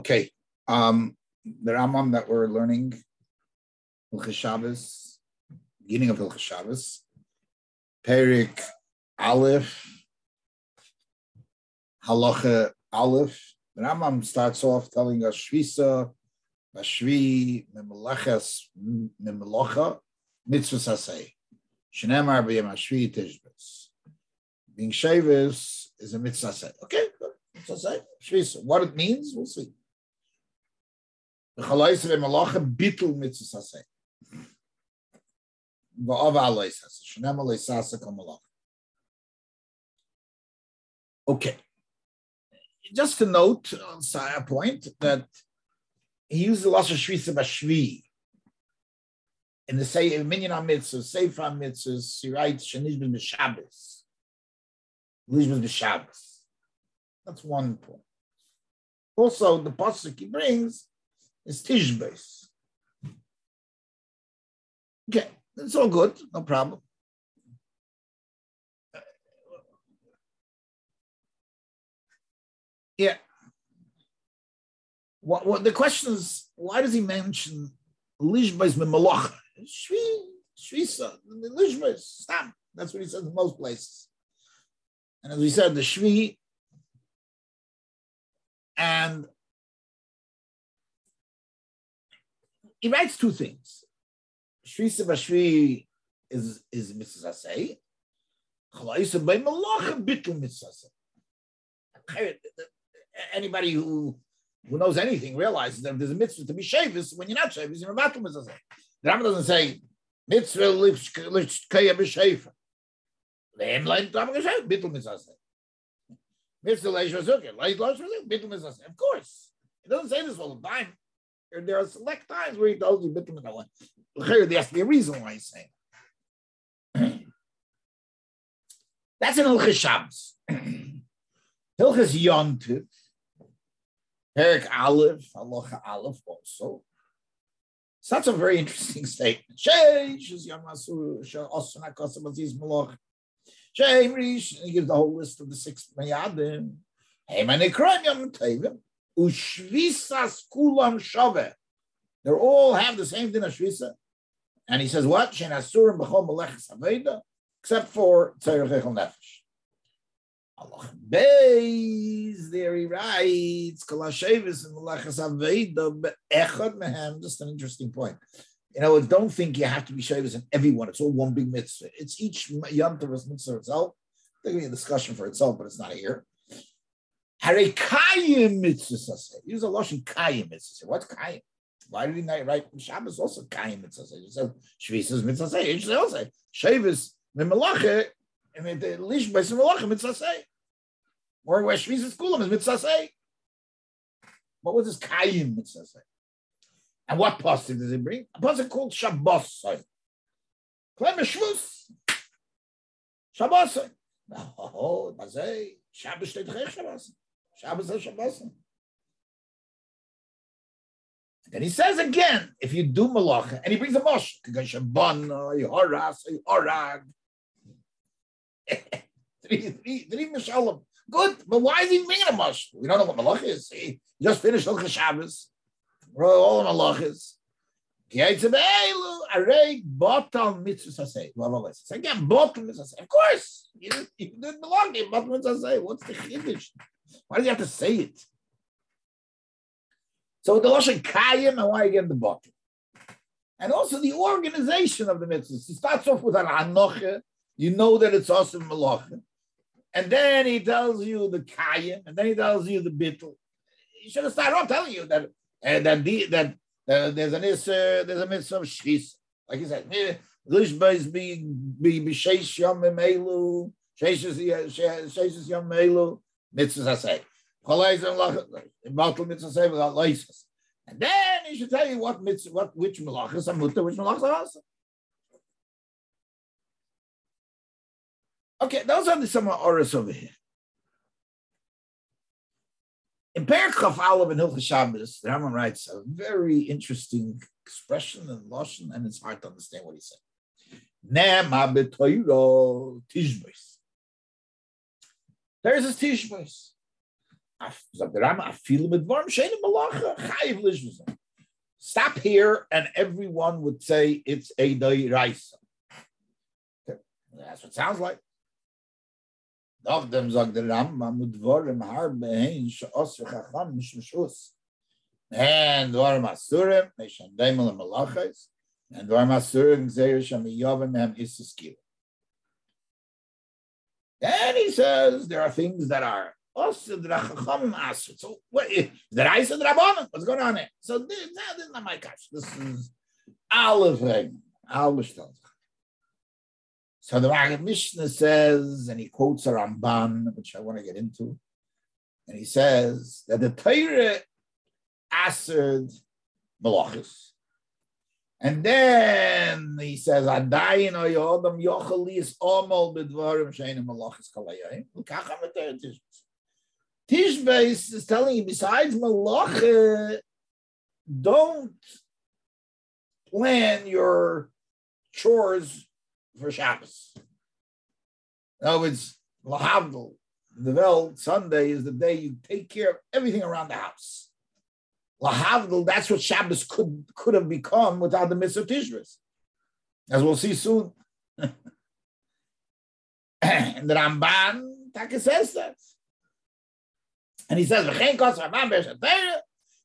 Okay. Um, the Rambam that we're learning, Hilchas Shabbos, beginning of Hilchas Shabbos, Perik Aleph, Halacha Aleph. The Rambam starts off telling us Shvisa, Bashvi, Mimelaches, Mimelacha, Mitzvah Sasei. Shenemar b'yem Ashvi Tishbis. Being Shavis is a Mitzvah Okay, good. Mitzvah Shvisa. What it means, we'll see. Okay. Just to note on a point that he used the lashon shvisa bashvi in the say minyan mitzvah, sefer mitzvahs. He writes shenish b'shabbos, lish b'shabbos. That's one point. Also, the pasuk he brings is Tishbes. Okay, it's all good, no problem. Yeah. What, what the question is, why does he mention Lishbais Mimaloch? Shvi, Shvisa, Lishbais, stop. That's what he says in most places. And as we said, the Shvi and he writes two things. Shri Sebashvi is is mitzvah. Anybody who who knows anything realizes that there's a mitzvah to be shavis when you're not shavis, you're a matul mitzvah. The Rambam doesn't say mitzvah lichkaya b'sheifa. Lehem leim tam geshav bitul mitzvah. Mitzvah leish v'zukir leish bitul mitzvah. Of course, it doesn't say this all the time there are select times where he tells you bitum There has to be a reason why he's saying. That's in Hilchas Shabbos. Hilchas Yontiv, Perik Aleph, Halacha Aleph also. So that's a very interesting statement. He gives the whole list of the six Mayadim. Hey, Tevim. Ushvisas kulam shove. They all have the same din of shvisa. And he says, what? Shen asurim b'chol meleches aveda, except for tzayir chechel nefesh. Allah Beis, there he writes, kol hashevis and meleches aveda be'echad mehem. Just an interesting point. You know, don't think you have to be shavis in everyone. It's all one big mitzvah. It's each yom mitzvah itself. There can be a discussion for itself, but it's not here. Hare kayim mitzvah Use a lashon kayim mitzvah. What's kayim? Why did he not write Shabbos also kayim mitzvah? He said shvisas mitzvah. He should also shavis mimalache and the lish by mimalache mitzvah. Or where shvisas kulam is mitzvah. What was this kayim mitzvah? And what pasuk does he bring? A pasuk called Shabbos. Klem Shvus. Shabbos. Oh, Shabbos steht Shabbos. Shabbos is Shabbos. Then he says again, if you do malacha, and he brings a mosh, three, three, three Mishalim. Good, but why is he bringing a mosh? We don't know what malacha is. He just finished Hilchah Shabbos. We're all malachas. Again. Of course, you, you didn't belong in bottom. What's the chiddush? Why does he have to say it? So the Lashon Kayim, and why again the bottom? And also the organization of the mitzvahs. He starts off with an Anoche, you know that it's awesome Malacha. And then he tells you the Kayim, and then he tells you the Bittul. He should have started off telling you that uh, that the, that uh, there's an uh, there's a mitzvah of shchis. Like he said, Lishba is be b'sheish yom emelu, sheish yom emelu, mitzvahs I say. And then he should tell you what mitzvah, what which malachas are mutter, which malachas are also. Okay, those are the some oras over here. In Paragraph Aleph and Hilchah Shabbos, the Rambam writes a very interesting expression and lotion, and it's hard to understand what he said. Nema betoiro tishbos. There's his tishbos. Stop here, and everyone would say it's a day Raisa. That's what sounds like. Of them sagt der Rambam mit Dvorim harbe hein she'os v'chacham mishmishus. And Dvorim Asurim, Meshan Daimel Malachais, and Dvorim Asurim Gzeir Shem Yovim Hem Isiskil. Then he says there are things that are so what is the Raisa Rabbanon? What's going on here? So this, this is not my cash. This is Aleph. Aleph so the Maggid Mishnah says, and he quotes a Ramban, which I want to get into, and he says that the Torah answered malachis. And then he says, Adayin o bedvarim sheinim malachis kalayayim. Ukacham et Tishbeis is telling you, besides malacha, don't plan your chores for Shabbos. In other words, the Vel, Sunday is the day you take care of everything around the house. Lahavdil, that's what Shabbos could, could have become without the Mitzvah Tishris, as we'll see soon. and the Ramban, Taka says that. And he says,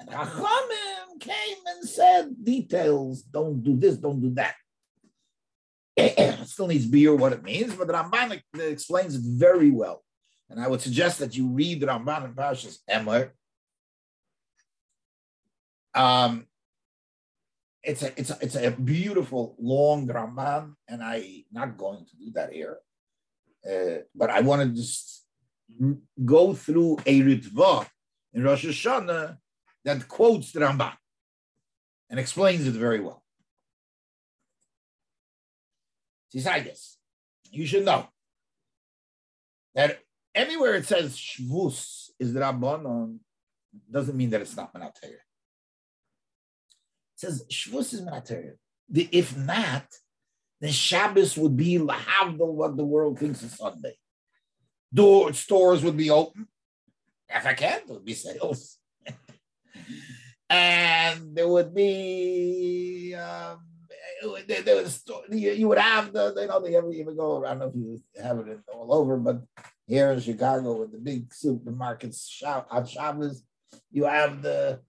and Chachamim came and said details, don't do this, don't do that. still needs beer what it means, but the Ramban explains it very well. And I would suggest that you read the Ramban and Parshas Emor. Um, it's a it's a, it's a beautiful long Ramban, and I'm not going to do that here. Uh, but I want to just go through a ritva in Rosh Hashanah that quotes the Ramban and explains it very well. Besides this, you should know that anywhere it says Shvus is Rabbanon, doesn't mean that it's not Menater. Says Shvus is Menater. If not, then Shabbos would be Lahavdal, what the world thinks is Sunday. Door, stores would be open. If I can, there would be sales. and there would be um, there, there was, you would have the, you know, they ever even go, I don't know if you have it all over, but here in Chicago with the big supermarkets shop on Shabbos, you have the,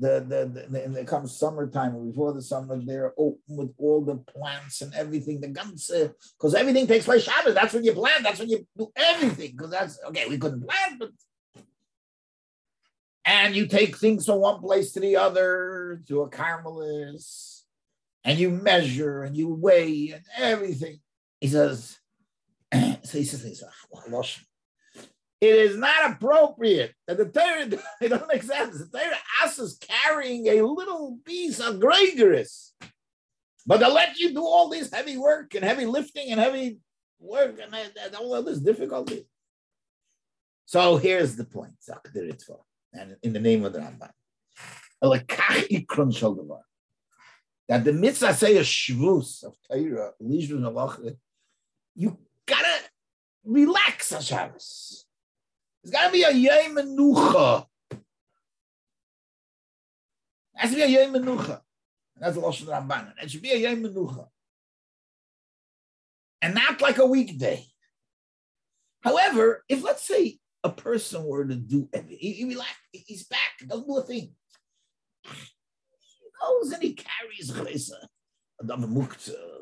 the, the, the, and it comes summertime before the summer, they're open with all the plants and everything, the guns, because uh, everything takes place Shabbos. That's when you plant, that's when you do everything, because that's, okay, we couldn't plant, but and you take things from one place to the other to a caramelist and you measure and you weigh and everything. He says, so he says, he says ah, it is not appropriate that the Torah, it doesn't make sense. The Torah asks us carrying a little piece of Gregoris, but to let you do all this heavy work and heavy lifting and heavy work and, and all this difficulty. So here's the point, and in the name of the Ramban that the mitzvah say a shvus of Torah, you gotta relax on. There's gotta be a yom menucha. To be a yom menucha. That's the Ramban. It should be a yom menucha. And not like a weekday. However, if let's say a person were to do everything, he, he relax, he's back, doesn't do a thing goes and he carries chesa,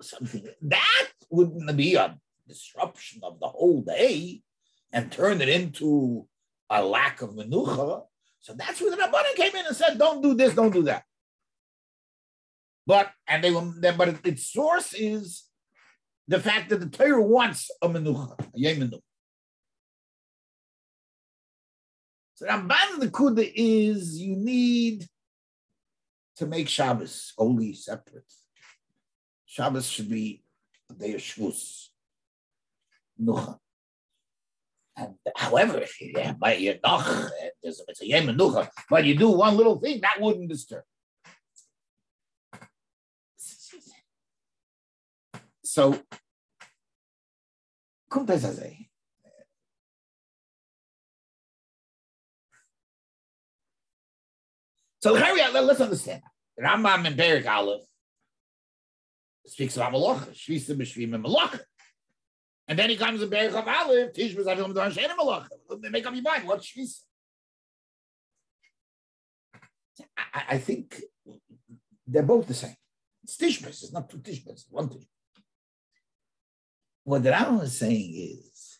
something. That wouldn't be a disruption of the whole day and turn it into a lack of menucha. So that's where the Rabbanan came in and said, don't do this, don't do that. But, and they were, but its source is the fact that the Torah wants a menucha, a yom menucha. So Ramban the Kuda is you need to make Shabbos only separate. Shabbos should be a day of Shavuos, Nucha. And however, if you yeah, by your noch, there's a, it's a yem but you do one little thing, that wouldn't disturb. So? So let's understand. Rambam in Berik Aleph speaks about Malacha, Shvisa B'Shvim and Malacha. And then he comes in Berik of Aleph, Tishbaz Avim Don Shein Malacha. Make up your mind, what's Shvisa? I, I think they're both the same. It's Tishbaz, it's not two Tishbaz, one Tishbaz. What Rambam is saying is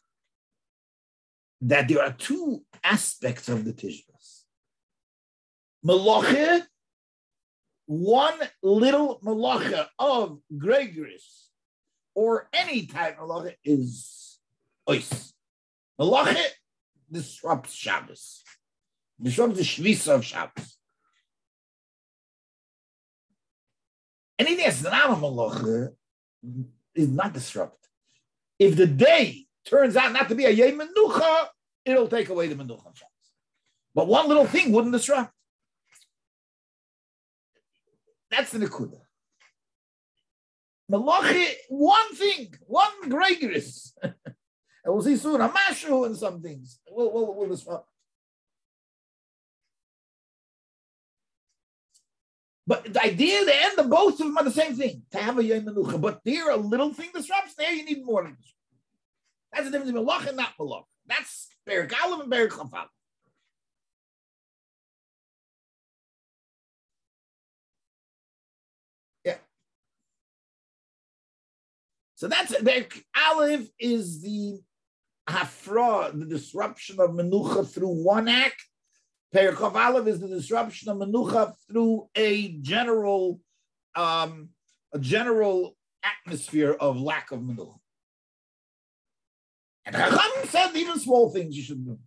that there are two aspects of the Tishbaz. Malacha one little malacha of Gregoris or any type of malacha is ois. Malacha disrupts Shabbos, disrupts the shvisa of Shabbos. Anything that's not a malacha is not disrupt. If the day turns out not to be a yom menucha, it'll take away the menucha of Shabbos. But one little thing wouldn't disrupt. That's the Nakuda. Malachi, one thing, one Gregoris. and we'll see soon a mashu and some things. We'll, we'll, we'll disrupt. But the idea, the end of both of them are the same thing, to have a Yom Menucha. But there, a little thing disrupts, there you need more. That's the difference between Malach and not Malach. That's Berik Aleph and Berik Chafal. So that's the Aleph is the hafra, the disruption of menucha through one act. Perikov Aleph is the disruption of menucha through a general, um, a general atmosphere of lack of menucha. And Chacham said even small things you should do.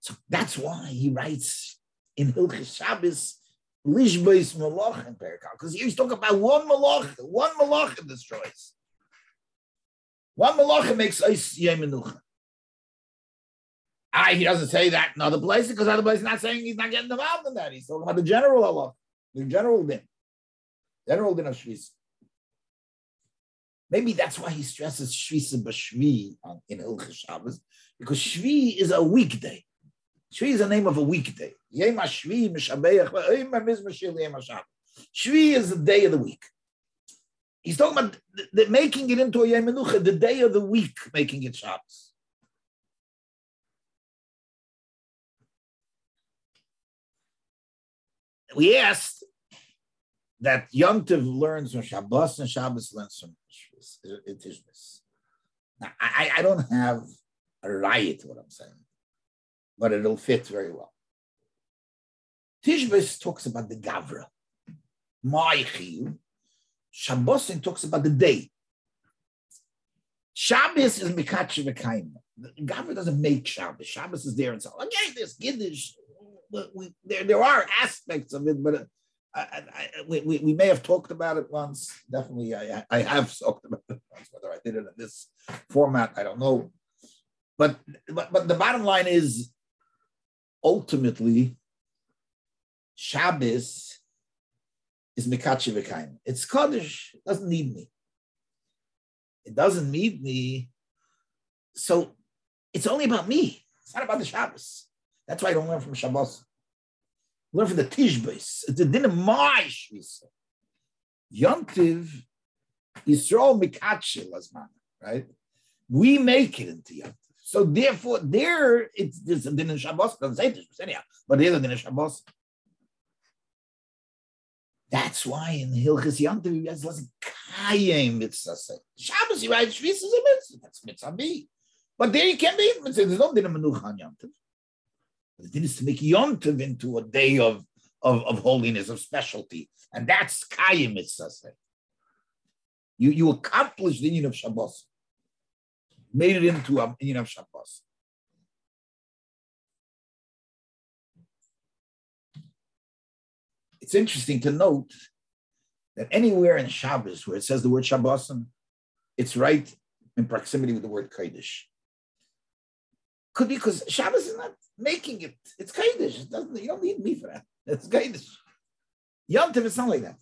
So that's why he writes in Hilchis Shabbos Lishbeis Malach in Perikal, because he's talking about one Malach, one Malach destroys. One Malach makes Ice Yemenucha. Ah, he doesn't say that in other places because other places not saying he's not getting involved in that. He's talking about the general Allah, the general din, general din of Shvis. Maybe that's why he stresses Shvisa Bashvi in Hilchah Shabbos, because Shvi is a weekday. Shvi is the name of a weekday. Shvi is the day of the week. He's talking about the, the, making it into a Yom the day of the week, making it Shabbos. We asked that Yom Tov learns from Shabbos and Shabbos learns from Tishbis. Uh, now, I, I don't have a riot what I'm saying but it'll fit very well. Tishbis talks about the Gavra. Ma'achiv. Shabbosin talks about the day. Shabbos is Mikachi V'kaim. Gavra doesn't make Shabbos. Shabbos is there and so okay, there's Giddish. We, there, there are aspects of it, but uh, I, I, we, we may have talked about it once. Definitely, I, I have talked about it once. Whether I did it in this format, I don't know. But but, but the bottom line is ultimately, Shabbos is Mikachi V'kaim. It's Kaddish, it doesn't need me. It doesn't need me. So it's only about me. It's not about the Shabbos. That's why I don't learn from Shabbos. I learn from the Tishbis. It's the din of my Shvisa. Yontiv, Yisrael Mikachi Lazman, right? We make it into Yontiv. So therefore, there it's this a din in Shabbos doesn't say this anyhow, but there's a din in Shabbos. That's why in Hilchis Yantiv he has less kayim mitzvah. Shabbos he writes Shvis is a mitzvah. That's mitzvah B. But there you can't be mitzvah. There's no din of Menucha on Yantiv. The din is to make Yantiv into a day of, of, of holiness, of specialty. And that's kayim mitzvah. You, you accomplish the union of Shabbos made it into a you know Shabbos. It's interesting to note that anywhere in Shabbos where it says the word Shabbos, it's right in proximity with the word Kodesh. Could be because Shabbos is not making it. It's Kodesh. It doesn't, you don't need me for that. It's Kodesh. Yom Tov is not like that.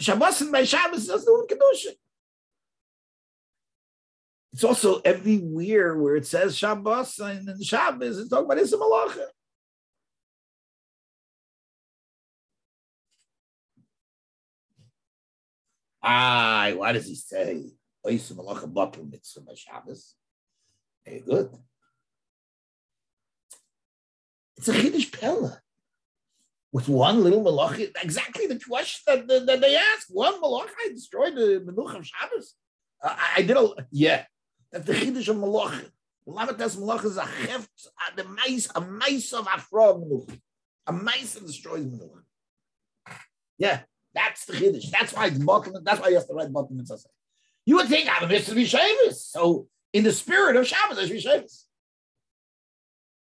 Shabbos and by Shabbos doesn't do Kedusha. It's also everywhere where it says Shabbos and Shabbos, it's talking about Issa Malacha. Ah, why does he say Issa Malacha Batul Mitzvah Shabbos? Very good. It's a Chiddush Pella. With one little malach, exactly the question that, that, that they asked. One malach, I destroyed the Menuch of Shabbos. I, I, did a, yeah, that's the Chiddush of malach. The Lamatas malach is a heft, the mice, a mice of Afra Menuch. A mice that destroys Menuch. Yeah, that's the Chiddush. That's why it's bottom, that's why you have to write bottom mitzvah. You would think I'm a mitzvah. So in the spirit of Shabbos, there's Shabbos.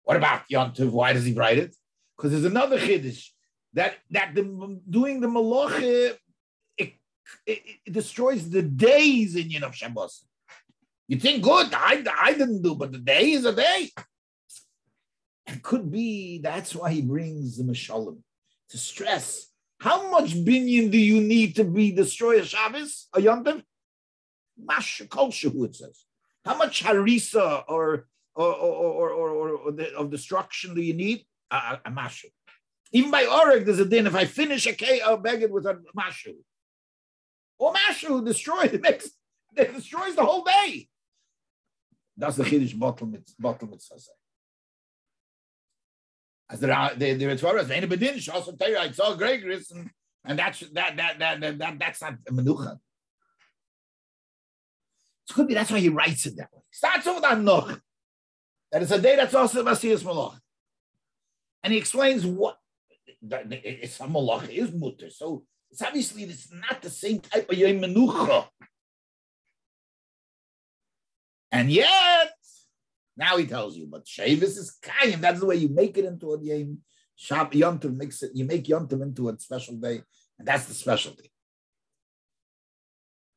What about Yom Tov? Why does he write it? Because there's another chiddush that that the, doing the malacha it, it, it, destroys the days in Yom Shabbos. You think good? I, I didn't do, but the day is a day. It could be that's why he brings the Mashalim to stress how much binyan do you need to be destroy a Shabbos, a Yom Tov? Mash Kol it says. How much harisa or or, or, or, or, or the, of destruction do you need? A, a, mashu. Even by Oreg, there's a din. If I finish a K, I'll beg it with a mashu. Or mashu destroys it makes it destroys the whole day. That's the Chiddush bottle mitzvah say. As there are there, are Torah, there ain't a bedin, also tell you it's all Gregorius, and, and that's that that that that, that that's not a menucha. It could be that's why he writes it that way. Starts with Anoch. That is a day that's also Masiyas Malach. And he explains what Malach is mutter. So it's obviously it's not the same type of Yom Menucha. And yet, now he tells you, but Shavis is Kayim. That's the way you make it into a Yom Shab Yom Tov makes it, you make Yom Tov into a special day, and that's the specialty.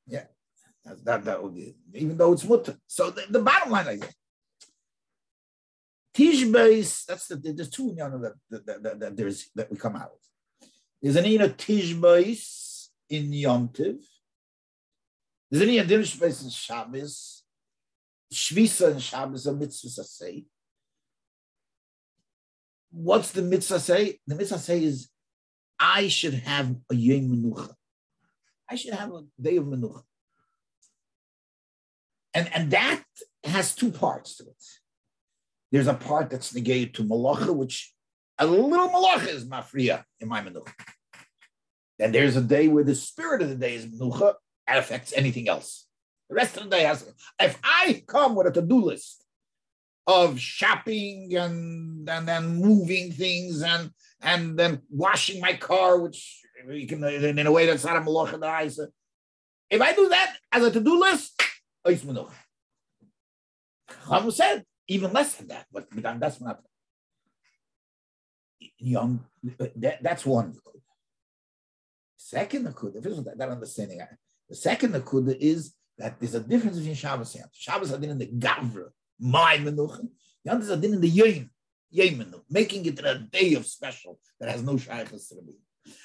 Yeah. That, that, that would be, even though it's mutter. So the, the bottom line, I guess, Tishbeis, that's the, there's two you know, that, that, that, that, there's that we come out. There's an Ina Tishbeis in Yom Tiv. There's an Ina Tishbeis in Shabbos. Shvisa and Shabbos a mitzvah say. What's the mitzvah say? The mitzvah say is, I should have a Yom Menucha. I should have a day of Menucha. And, and that has two parts to it. There's a part that's negated to malacha, which a little malacha is mafriya in my menucha. Then there's a day where the spirit of the day is menucha, that affects anything else. The rest of the day has. If I come with a to-do list of shopping and and then moving things and and then washing my car, which you can in a way that's not a malacha that I. If I do that as a to-do list, it's menucha. Chum said even less than that, but, that's not young. That, that's one nakuda. Second nakuda, is that, that understanding. Uh, the second nakuda is that there's a difference between Shabbos and Shabbos are in the gavra, my menucha. The others are in the yom, yom making it a day of special that has no shaykhs to the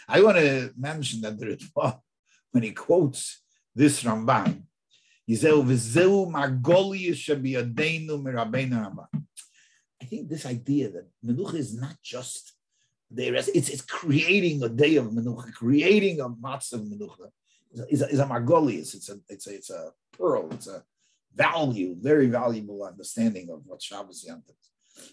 I want to mention that the Ritva, when he quotes this Ramban, I think this idea that Menucha is not just the rest, it's, it's creating a day of Menucha, creating a matzah of Menucha. Is a, is a margolius, it's a, it's a, it's a pearl, it's a value, very valuable understanding of what Shabbos Yom is.